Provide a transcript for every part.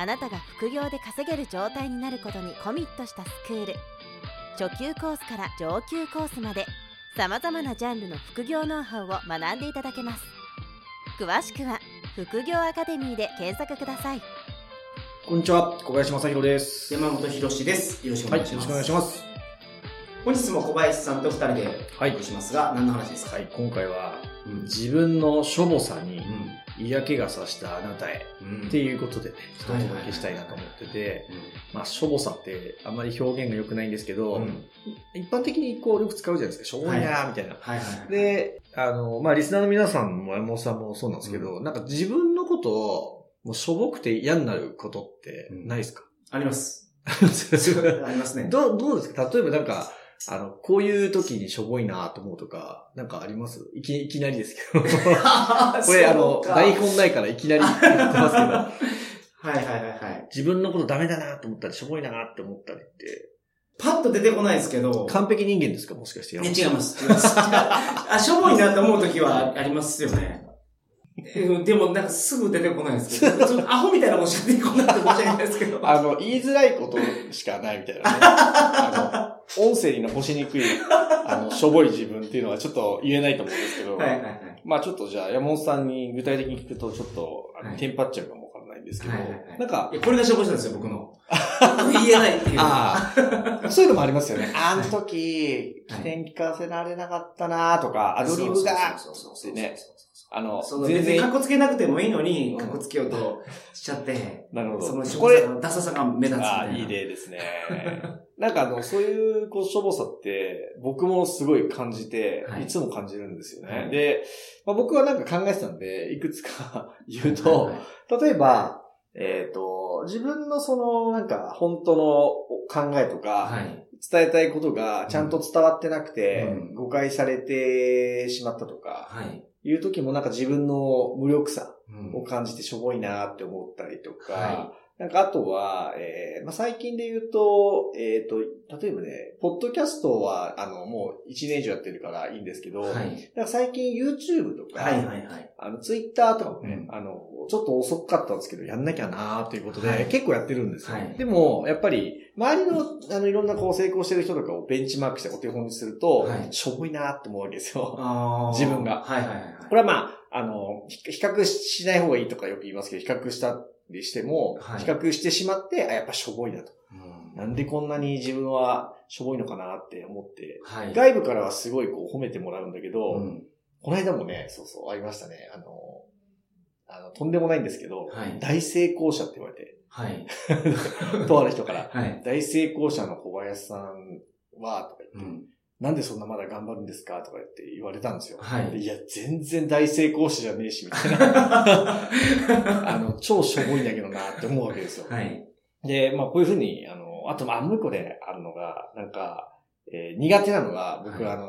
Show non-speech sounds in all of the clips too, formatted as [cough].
あなたが副業で稼げる状態になることにコミットしたスクール初級コースから上級コースまでさまざまなジャンルの副業ノウハウを学んでいただけます詳しくは副業アカデミーで検索くださいこんにちは、小林正宏です。山本博史です。よろしくおはい、よろし願いします。くお願いします。本日も小林さんと二人ではいお送りしますが、何の話ですか？はい、今回は、うん。自分のしょぼさにう嫌気がさしたあなたへん。っていうことでね、ちょっとお届けしたいなと思ってて、まあ、しょぼさってあんまり表現が良くないんですけど、うん。うん。一般的にこうよく使うじゃないですか、しょぼいなーみたいな。はいはい。、で、あの、まあ、リスナーの皆さんも山本さんもそうなんですけど、なんか自分のことを、もうしょぼくて嫌になることってないですか、あります。ど [laughs] ありますね。どうですか？例えばなんか、あの、こういう時にしょぼいなと思うとか、なんかあります？いきいきなりですけど。[laughs] これあの、台本ないからいきなり言ってますけど、[laughs] はいはいはいはい。自分のことダメだなと思ったり、しょぼいなって思ったりって、パッと出てこないですけど。完璧人間ですか？もしかして。え違います。違います。[laughs] あ、しょぼいなって思うときはありますよね。うんでもなんかすぐ出てこないですけど、ちょっとアホみたいなことしか出てこなくて申し訳ないですけど。あの、言いづらいことしかないみたいなね。あの、音声に残しにくい、あの、しょぼい自分っていうのはちょっと言えないと思うんですけど、はいはいはい。まあちょっとじゃあ山本さんに具体的に聞くとちょっと、あのはい。テンパっちゃうかもわからないんですけど、はいはいはい。なんかい、や、これがしょぼさですよ、僕の。言えないっていう。ああ、そういうのもありますよね。あの時、起点聞かせられなかったなとか、アドリブが、そうそうそうそうあのそ、の全然別にカッ、コつけなくてもいいのに、うんカッコつけようとしちゃって、なるほど。そのしょぼさ、のダサさが目立つみああ、たいな。いい例ですね。[laughs] なんかあの、そういう、こう、しょぼさって、僕もすごい感じて、はいい、つも感じるんですよね。はいで、まあ、僕はなんか考えてたんで、いくつか言うと、例えば、えっ、と、自分のその、なんか、本当の考えとか、はい。伝えたいことがちゃんと伝わってなくて、うん誤解されてしまったとか、はい。いう時もなんか自分の無力さうんを感じてしょぼいなって思ったりとか、はなんかあとは、えーまあ、最近で言うと、えっ、と、例えばね、ポッドキャストは、あの、もう1年以上やってるからいいんですけど、はい。なんか最近 YouTube とか、はいはいはい。あの、Twitter とかもね、うんあの、ちょっと遅かったんですけど、やんなきゃなーということで、はい結構やってるんですよ。はいでも、やっぱり、周りの、あの、いろんなこう成功してる人とかをベンチマークしてお手本にすると、はいしょぼいなーって思うわけですよ。自分がはいはいはい。これはまあ、あの、ひ比較しない方がいいとかよく言いますけど、比較したりしても、はい比較してしまって、あ、やっぱしょぼいなと。うんなんでこんなに自分はしょぼいのかなって思って、はい。外部からはすごいこう褒めてもらうんだけど、うんこの間もね、そうそう、ありましたね。あの、あの、とんでもないんですけど、はい大成功者って言われて、はい。[laughs] とある人から、はい。大成功者の小林さんは、とか言って、うん。なんでそんなまだ頑張るんですか？とか言って言われたんですよ。はいでいや、全然大成功者じゃねえし、みたいな。[laughs] [laughs] あの、超しょぼいんだけどなって思うわけですよ。はい。で、まあこういうふうに、あの、あと、まあもう一個であるのが、なんか、えー苦手なのが、僕、はいあの、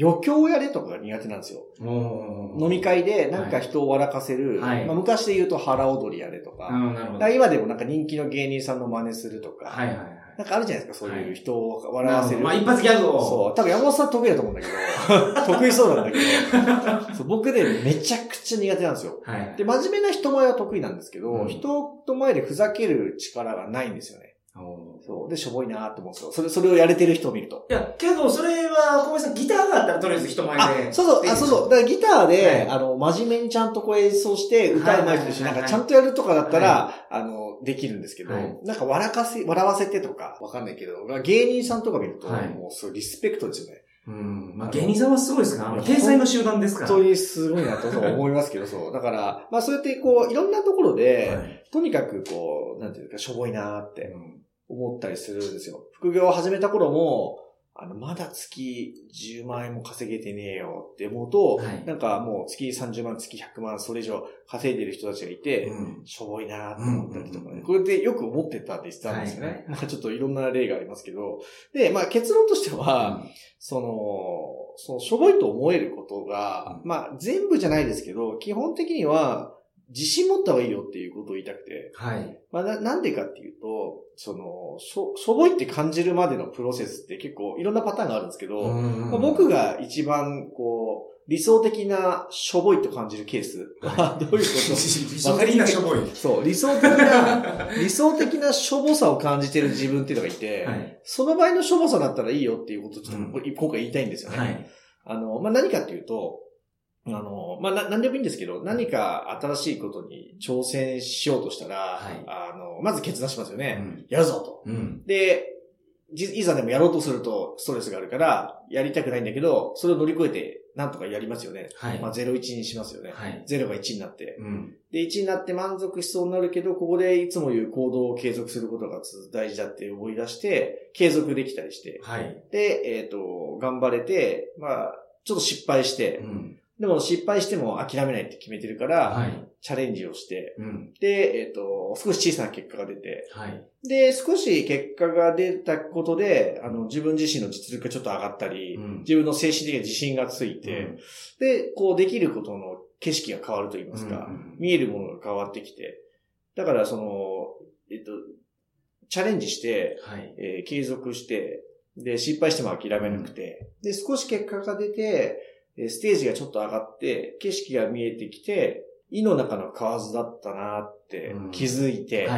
余興やれとかが苦手なんですよ。飲み会でなんか人を笑かせる、はいまあ、昔で言うと腹踊りやれとか、から今でもなんか人気の芸人さんの真似するとか、はいはいはい。なんかあるじゃないですか、そういう人を笑わせる。まあ一発ギャグを。そう。多分山本さん得意だと思うんだけど、[laughs] 得意そうなんだけど、そう僕でめちゃくちゃ苦手なんですよ。はい。で、真面目な人前は得意なんですけど、うん人と前でふざける力がないんですよね。そう。で、しょぼいなって思うんですよ。それ、それをやれてる人を見ると。いや、けど、それは、小林さん、ギターがあったら、とりあえず人前あで。、そうそう、あ、そうそう。だからギターで、はいあの、真面目にちゃんとこう演奏して歌うまい人だし、なんかちゃんとやるとかだったら、あの、できるんですけど、はいなんか笑かせ、笑わせてとか、わかんないけど、芸人さんとか見ると、はいもうすごいリスペクトですよね。うん。まあ、芸人さんはすごいですか天才の集団ですから。本当にすごいなとそう思いますけど、そう。だから、まあそうやってこう、いろんなところで、はいとにかくこう、なんていうか、しょぼいなってうん思ったりするんですよ。副業を始めた頃も、あの、まだ月10万円も稼げてねえよって思うと、はいなんかもう月30万、月100万、それ以上稼いでる人たちがいて、うんしょぼいなって思ったりとかね。うんうんうんこれでよく思ってたって言ってたんですよね。はいはいまあちょっといろんな例がありますけど。で、まあ結論としては、その、そのしょぼいと思えることが、うんまあ全部じゃないですけど、基本的には自信持った方がいいよっていうことを言いたくて。はい。まあな、なんでかっていうと、その、しょ、しょぼいって感じるまでのプロセスって結構いろんなパターンがあるんですけど、まあ僕が、が一番こう、理想的なしょぼいと感じるケースは [laughs] どういうこと？理想的なしょぼい。[laughs] そう、理想的な、[laughs] 理想的なしょぼさを感じてる自分っていうのがいて、はい。その場合のしょぼさだったらいいよっていうことをちょっうんと今回言いたいんですよね。はい。あの、まあ、何かっていうと、あの、まあ、な、何でもいいんですけど、何か新しいことに挑戦しようとしたら、はいあの、まず決断しますよね。うんやるぞと。うん。で、じいざでもやろうとするとストレスがあるから、やりたくないんだけど、それを乗り越えて、なんとかやりますよね。はい。まあ、0、1にしますよね。はい。0が1になって。うん。で、1になって満足しそうになるけど、ここでいつも言う行動を継続することが大事だって思い出して、継続できたりして。はい。で、えっ、と、頑張れて、まあ、ちょっと失敗してう、ん。でも失敗しても諦めないって決めてるから、はい。チャレンジをして、うん。で、えっ、と、少し小さな結果が出て、はい。で、少し結果が出たことで、あの、自分自身の実力がちょっと上がったり、うん自分の精神的な自信がついて、で、こうできることの景色が変わると言いますか、うんうん見えるものが変わってきて、だからその、えっと、チャレンジして、はい。えー継続して、で、失敗しても諦めなくて、で、少し結果が出て、えーステージがちょっと上がって、景色が見えてきて、胃の中の蛙だったなって気づいて。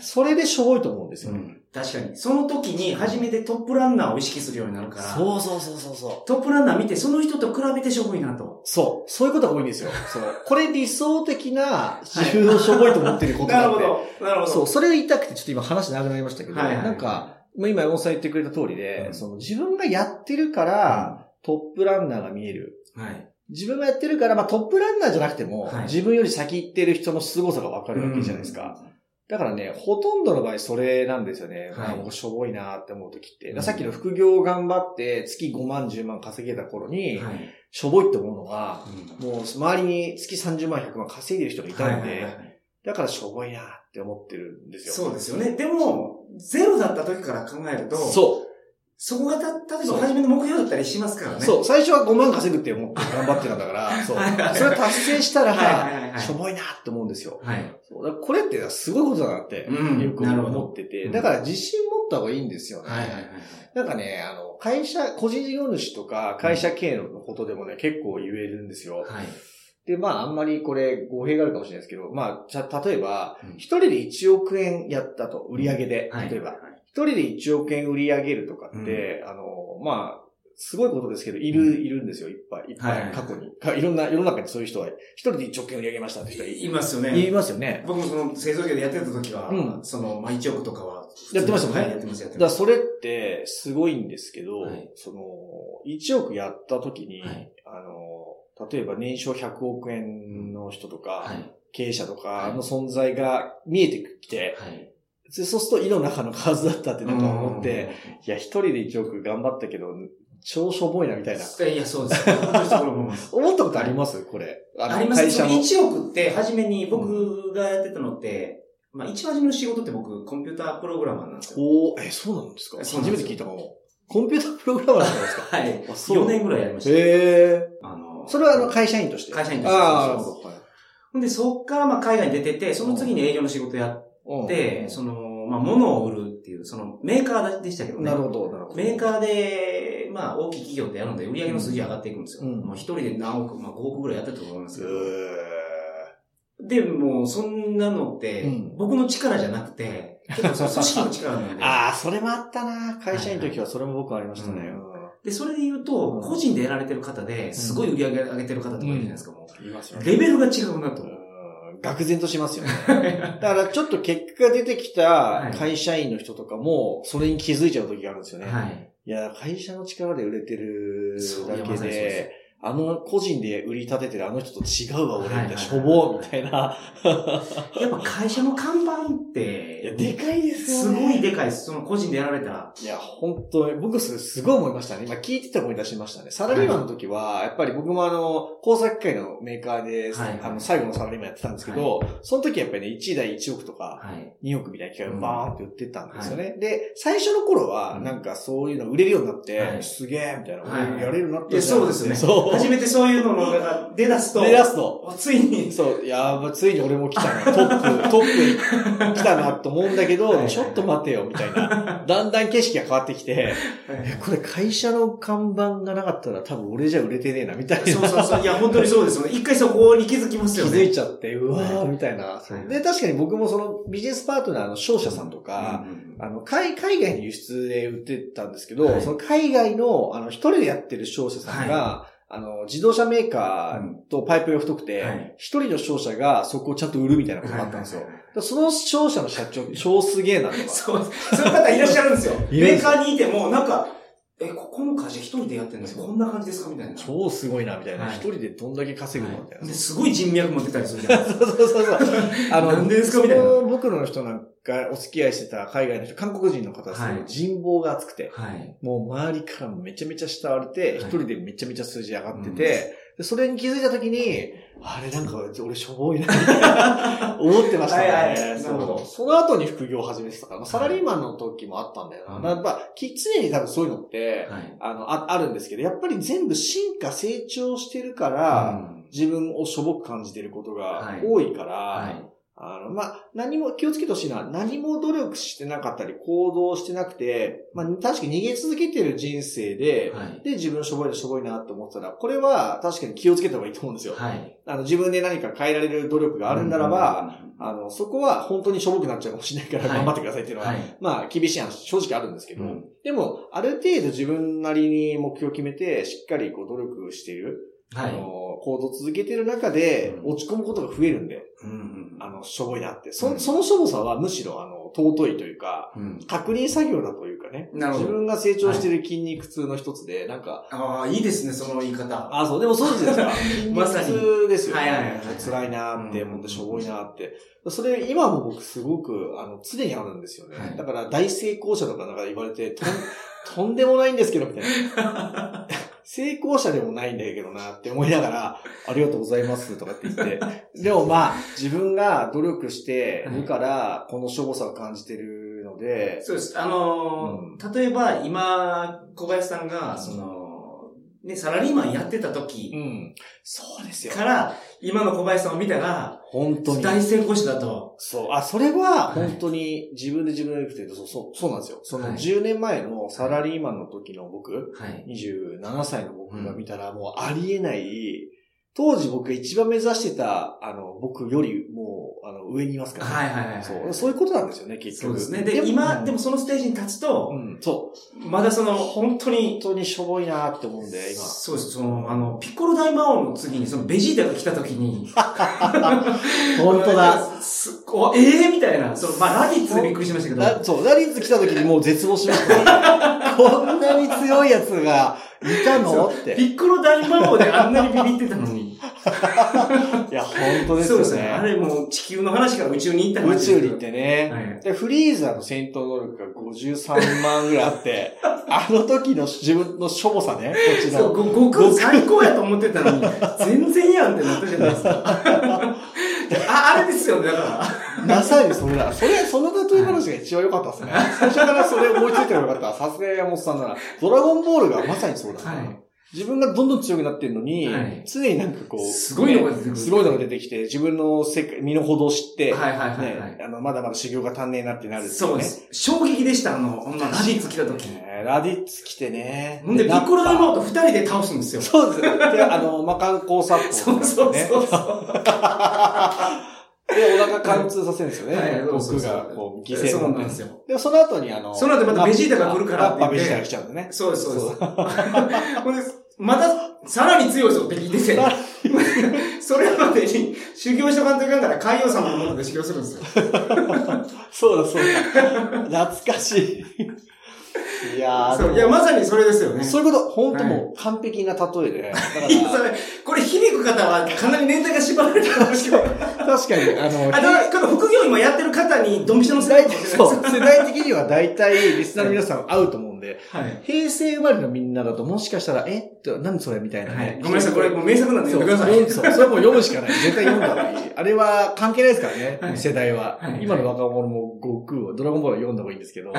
それでしょぼいと思うんですよね。うん確かに。その時に初めてトップランナーを意識するようになるから、そうそうそうそうそう。トップランナー見てその人と比べてしょぼいなと。そう。そういうことが多いんですよ。そう。これ理想的な自分をしょぼいと思ってることなんで。なるそう、それを言いたくてちょっと今話長くなりましたけど、はいはいはいなんか、まあ今山本さん言ってくれた通りで、うんその自分がやってるから、トップランナーが見える。はい。自分がやってるから、まあトップランナーじゃなくても、はい自分より先行ってる人の凄さがわかるわけじゃないですか。だからね、ほとんどの場合それなんですよね。はいまあ僕しょぼいなって思うときって。うんさっきの副業を頑張って月5万10万稼げた頃に、はい。しょぼいって思うのは、うんもう周りに月30万100万稼いでる人がいたので、はいはいはいだからしょぼいなって思ってるんですよ。そうですよね。でも、ゼロだった時から考えると、そう。そこがた、例えば初めの目標だったりしますからね。そう、最初は5万稼ぐって思って頑張ってたんだから、[laughs] そう。それを達成したら、はいはいはいはいしょぼいなって思うんですよ。はい。これってすごいことだなって、うんよく思ってて、うんだから自信持った方がいいんですよね。はいはいはい。なんかね、あの、会社、個人事業主とか会社経営のことでもね、結構言えるんですよ。はい。で、まあ、あんまりこれ、語弊があるかもしれないですけど、まあ、じゃあ、例えばうん、一人で1億円やったと、売り上げで、はい。例えばは、い一人で1億円売り上げるとかって、あの、まあ、すごいことですけど、いる、うんいるんですよ、いっぱい。いっぱはいはいい、過去に。かいろんな、世の中にそういう人は、一人で1億円売り上げましたって人はいいますよね。言いますよね。僕もその製造業でやってた時は、うんその、まあ、1億とかは。やってましたもんねはいやってます、やってます。だそれって、すごいんですけど、はいその、1億やった時に、はいあの、例えば年商100億円の人とか、はい。経営者とかの存在が見えてきて、はい。でそうすると胃の中の数だったってなんか思って、いや、一人で1億頑張ったけど、超しょぼいなみたいな。うん。いや、そうです。思ったことあります。これ。あります。その会社の。1億って、初めに僕がやってたのって、まあ一番初めの仕事って僕、コンピュータープログラマーなんです。よ。おーえ、そうなんです。か初めて聞いたかも。コンピュータープログラマーだったんです。かはい。あそう4年ぐらいやりました。へえ。あの、それはあの会社員として会社員としてああ、なるほど。はいほんで、そっからまあ海外に出てて、その次に営業の仕事やうんって、その、まあ物を売るっていう、そのメーカーでしたけどね。なるほど、なるほど。メーカーで、まあ大きい企業ってやるので、売り上げの数字上がっていくんですよ。うんまあ一人で何億、まあ5億ぐらいやってたと思いますけど。へで、もうそんなのってうん、僕の力じゃなくて、結構その組織の力なんーで。[laughs] ああ、それもあったな。会社員の時はそれも僕ありましたね。はいうんで、それで言うと、個人でやられてる方で、すごい売り上げ上げてる方とかいるじゃないですか、もいますよう。ね。レベルが違うなと。うん愕然としますよね。[laughs] だからちょっと結果が出てきた会社員の人とかも、それに気づいちゃう時があるんですよね。はい。いや、会社の力で売れてるだけでで、あの個人で売り立ててるあの人と違うわ、俺、みたいな、はいはいはいしょぼみたいな。[laughs] やっぱ会社の看板っいや、て、でかいですよすね。ごいでかいです。その個人でやられたら。いや、本当に、僕それすごい思いましたね。今聞いてて思い出しましたね。サラリーマンの時は、やっぱり僕もあの、工作機械のメーカーで、はいあの、最後のサラリーマンやってたんですけど、その時はやっぱりね、1台1億とか、はい。2億みたいな機械をバーンって売ってたんですよね。で、最初の頃は、なんかそういうの売れるようになって、はいすげえみたいな、やれるなっいや、たじゃんそうですね。そう。初めてそういうのが出だすと、で、出すと、ついに、そう、やば、ついに俺も来たな、トップ、トップ来たなと思うんだけど、はいちょっと待てよ、みたいな。だんだん景色が変わってきて、え、これ会社の看板がなかったら多分俺じゃ売れてねえな、みたいな。そうそうそう。いや、本当にそうですよね。一回そこに気づきます気よね。づいちゃって、うわー、はいみたいな。はいで、確かに僕もそのビジネスパートナーの商社さんとか、あの、海、海外に輸出で売ってたんですけど、はいその海外の、あの、一人でやってる商社さんが、あの、自動車メーカーとパイプが太くてはい、一、人の商社がそこをちゃんと売るみたいなことがあったんですよ。その商社の社長、超すげえなとか。[laughs] そう、そういう方いらっしゃるんですよ。メーカーにいても、なんか、え、ここの会社一人でやってるんですよ。こんな感じですか？みたいな。超すごいな、みたいな。はい一、人でどんだけ稼ぐの？みたいな。で、すごい人脈持ってたりするじゃないですか。[laughs] そうそうそうそう。[laughs] あの、なんでですか？みたいな僕の人なんかお付き合いしてた海外の人、韓国人の方ですけど、はい人望が厚くて、はい。もう周りからもめちゃめちゃ慕われて、はい一、人でめちゃめちゃ数字上がってて、でそれに気づいたときに、あれなんか俺しょぼいな、[laughs] 思ってましたね。そうその後に副業を始めてたから、サラリーマンの時もあったんだよな。うんだからやっぱ、き常に多分そういうのって、はい。あのあ、あるんですけど、やっぱり全部進化成長してるから、うん自分をしょぼく感じてることがはい多いから、はい。あの、まあ、何も、気をつけてほしいのは、何も努力してなかったり、行動してなくて、まあ、確かに逃げ続けてる人生で、はい。で、自分しょぼいなしょぼいなって思ってたら、これは確かに気をつけた方がいいと思うんですよ。はい。あの、自分で何か変えられる努力があるんならば、あの、そこは本当にしょぼくなっちゃうかもしれないからはい頑張ってくださいっていうのは、はい。まあ、厳しい話、正直あるんですけど、うんでも、ある程度自分なりに目標を決めて、しっかりこう努力している、はい。あの、行動を続けてる中で、うん落ち込むことが増えるんで、うんうんあの、しょぼいなって。そ,、うんそのしょぼさはむしろ、あの、尊いというか、うん。確認作業だというかね。なるほど自分が成長してる筋肉痛の一つで、なんか、ああ、いいですね、その言い方。あ、そう、でもそうですか。[laughs] 筋肉痛ですよね。はいはいはいはい辛いなーってうん思って、しょぼいなーって。それ、今も僕すごく、あの、常にあるんですよね。はいだから、大成功者とかなんか言われて、とんとんでもないんですけど、みたいな。[laughs] 成功者でもないんだけどなって思いながら、[laughs] ありがとうございますとかって言って。[laughs] でもまあ、自分が努力してるから、このしょぼさを感じてるので、そうです。あのー例えば、今、小林さんが、その、ね、サラリーマンやってた時うん。そうですよ。から、今の小林さんを見たら、本当に。大成功者だと。そう。あ、それは、はい本当に自分で自分で言ってると、そう、そう、そうなんですよ。そのはい10年前のサラリーマンの時の僕、はい。27歳の僕が見たら、もうありえない、当時僕が一番目指してた、あの、僕よりもう、あの、上にいますから、はいはいはい。そう、そういうことなんですよね、結局。そうですね。で、今、でもそのステージに立つとう、ん、そう。まだその、本当に本、当にしょぼいなって思うんで、今。そうです。その、あの、ピッコロ大魔王の次に、そのベジータが来た時に、[laughs] 本当だ。すおええみたいな。その、まあ、ラディッツでびっくりしましたけど。なそう、ラリッツ来た時にもう絶望しました、[laughs] こんなに強いやつがいたの？って。ピッコロ大魔王であんなにビビってたのに。いや、本当ですよそうですね。ね。あれもう地球の話から宇宙に行った宇話ですけど宙に行ってね。はいで、フリーザの戦闘能力が53万ぐらいあって、[laughs] あの時の自分のしょぼさね、こっちそう、悟空最高やと思ってたのに、全然やんってなったじゃないですか。[laughs] あ、あれですよね、だから。まさにそれだ。それ、その例え話が一番良かったですね。最初からそれ思いついてればよかった。さすが山本さんなら。ドラゴンボールがまさにそうだな。はい自分がどんどん強くなってるのに、はい常になんかこう、すごいのが出てくるねすごいのが出てきて、自分の世界、身の程を知って、はいはいはいはいね、あの、まだまだ修行が足んねえなってなるね。そうです。衝撃でした、あの、女ラディッツ来た時。ねラディッツ来てね。ほんで、ピナッコロ大魔王とと二人で倒すんですよ。そうです。で、あの、魔漢光殺法、そうそうね。そうそう。[laughs] で、お腹貫通させるんですよね。はい僕がこう、犠牲そうなんですよ。で、その後にあの、その後またベジータが来るからって言ってベジータが来ちゃうんだね。そうです、そうです。[laughs] ほんで、また、さらに強いぞ、敵出て。[laughs] それまでに修行しとかんといかんから海王様のもので修行するんですよ。そうだ、そうだ。懐かしい。いやー、そう。いや、まさにそれですよね。そういうこと、本当もう完璧な例えで。だからいや、それ、これ響く方はかなり年代が縛られてるかもしれない。確かに、あの、あ、だから、副業今やってる方にドンピシャの世代そう、世代的には大体リスナーの皆さん合うと思うんで、はい。平成生まれのみんなだともしかしたら、えって、何それみたいなはねい。。ごめんなさい、これもう名作なんで読んでください。そう、それはもう読むしかない。絶対読んだ方がいい。あれは関係ないですからね、[laughs] はい世代は、はい今の若者も悟空を、ドラゴンボールを読んだ方がいいんですけど。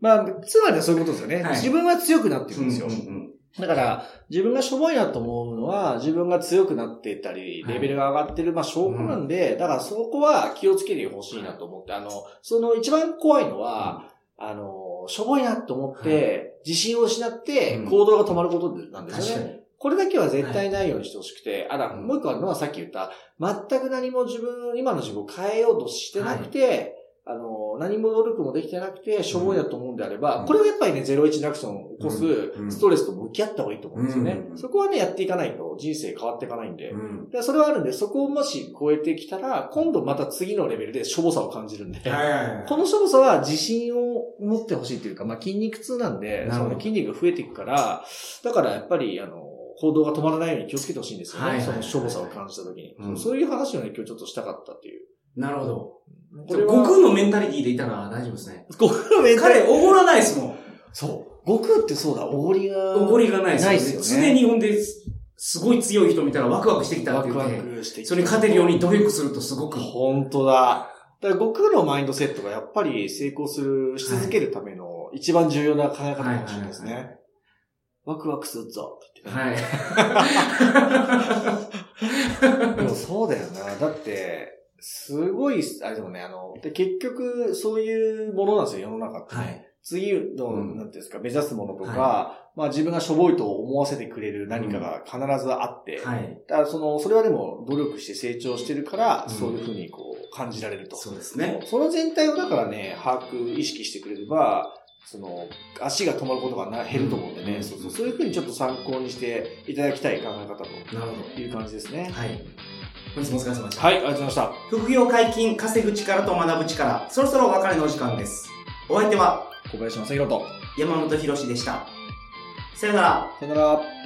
まあ、つまりはそういうことですよね。はい自分は強くなっていくんですよ。うんうんだから、自分がしょぼいなと思うのは、自分が強くなっていったり、はい。レベルが上がってる、まあ、証拠なんで、だからそこは気をつけてほしいなと思って、あの、その一番怖いのは、あの、しょぼいなと思って、自信を失ってうん。行動が止まることなんですよね。これだけは絶対ないようにしてほしくて、あら、うん。もう一個あるのはさっき言った、全く何も自分、今の自分を変えようとしてなくて、あの、何も努力もできてなくて、しょぼいだと思うんであれば、うんこれはやっぱりね、01アクションを起こすうんストレスと向き合った方がいいと思うんですよね。うんそこはね、やっていかないと人生変わっていかないんで。うん。でそれはあるんで、そこをもし超えてきたら、今度また次のレベルでしょぼさを感じるんで。このしょぼさは自信を持ってほしいというか、まあ、筋肉痛なんで、その筋肉が増えていくから、だからやっぱり、あの、行動が止まらないように気をつけてほしいんですよね。そのしょぼさを感じた時に、うんそういう話をね、今日ちょっとしたかったっていう。なるほど。これは悟空のメンタリティでいたら大丈夫ですね。悟空のメンタ彼、ルおごらないですもん。そう。悟空ってそうだ、おごりが。おごりがないですよね。ないですよね常にほんで、すごい強い人見たらワクワクしてきたってワクワクしてきてそれに勝てるように努力するとすごく。本当だ。だから悟空のマインドセットがやっぱり成功する、し続けるための一番重要な考え方かもしれないですはいはいね。ワクワクするぞって言ってねはい。[laughs] でもそうだよな。だって、すごい、あれでもね、あの、で結局、そういうものなんですよ、世の中ってね。はい。次の、うんなんていうんですか、目指すものとか、はまあ自分がしょぼいと思わせてくれる何かが必ずあって、はい。だからその、それはでも努力して成長してるから、うんそういうふうにこう感じられると。そうですね。その全体をだからね、把握、意識してくれれば、その、足が止まることがな減ると思うんでね、うんそうそうそういうふうにちょっと参考にしていただきたい考え方なるほという感じですねど。。はい。本日もお疲れ様でした。はい、ありがとうございました。副業解禁、稼ぐ力と学ぶ力、そろそろお別れのお時間です。お相手は小林正宏と、山本博史でした。さよなら。さよなら。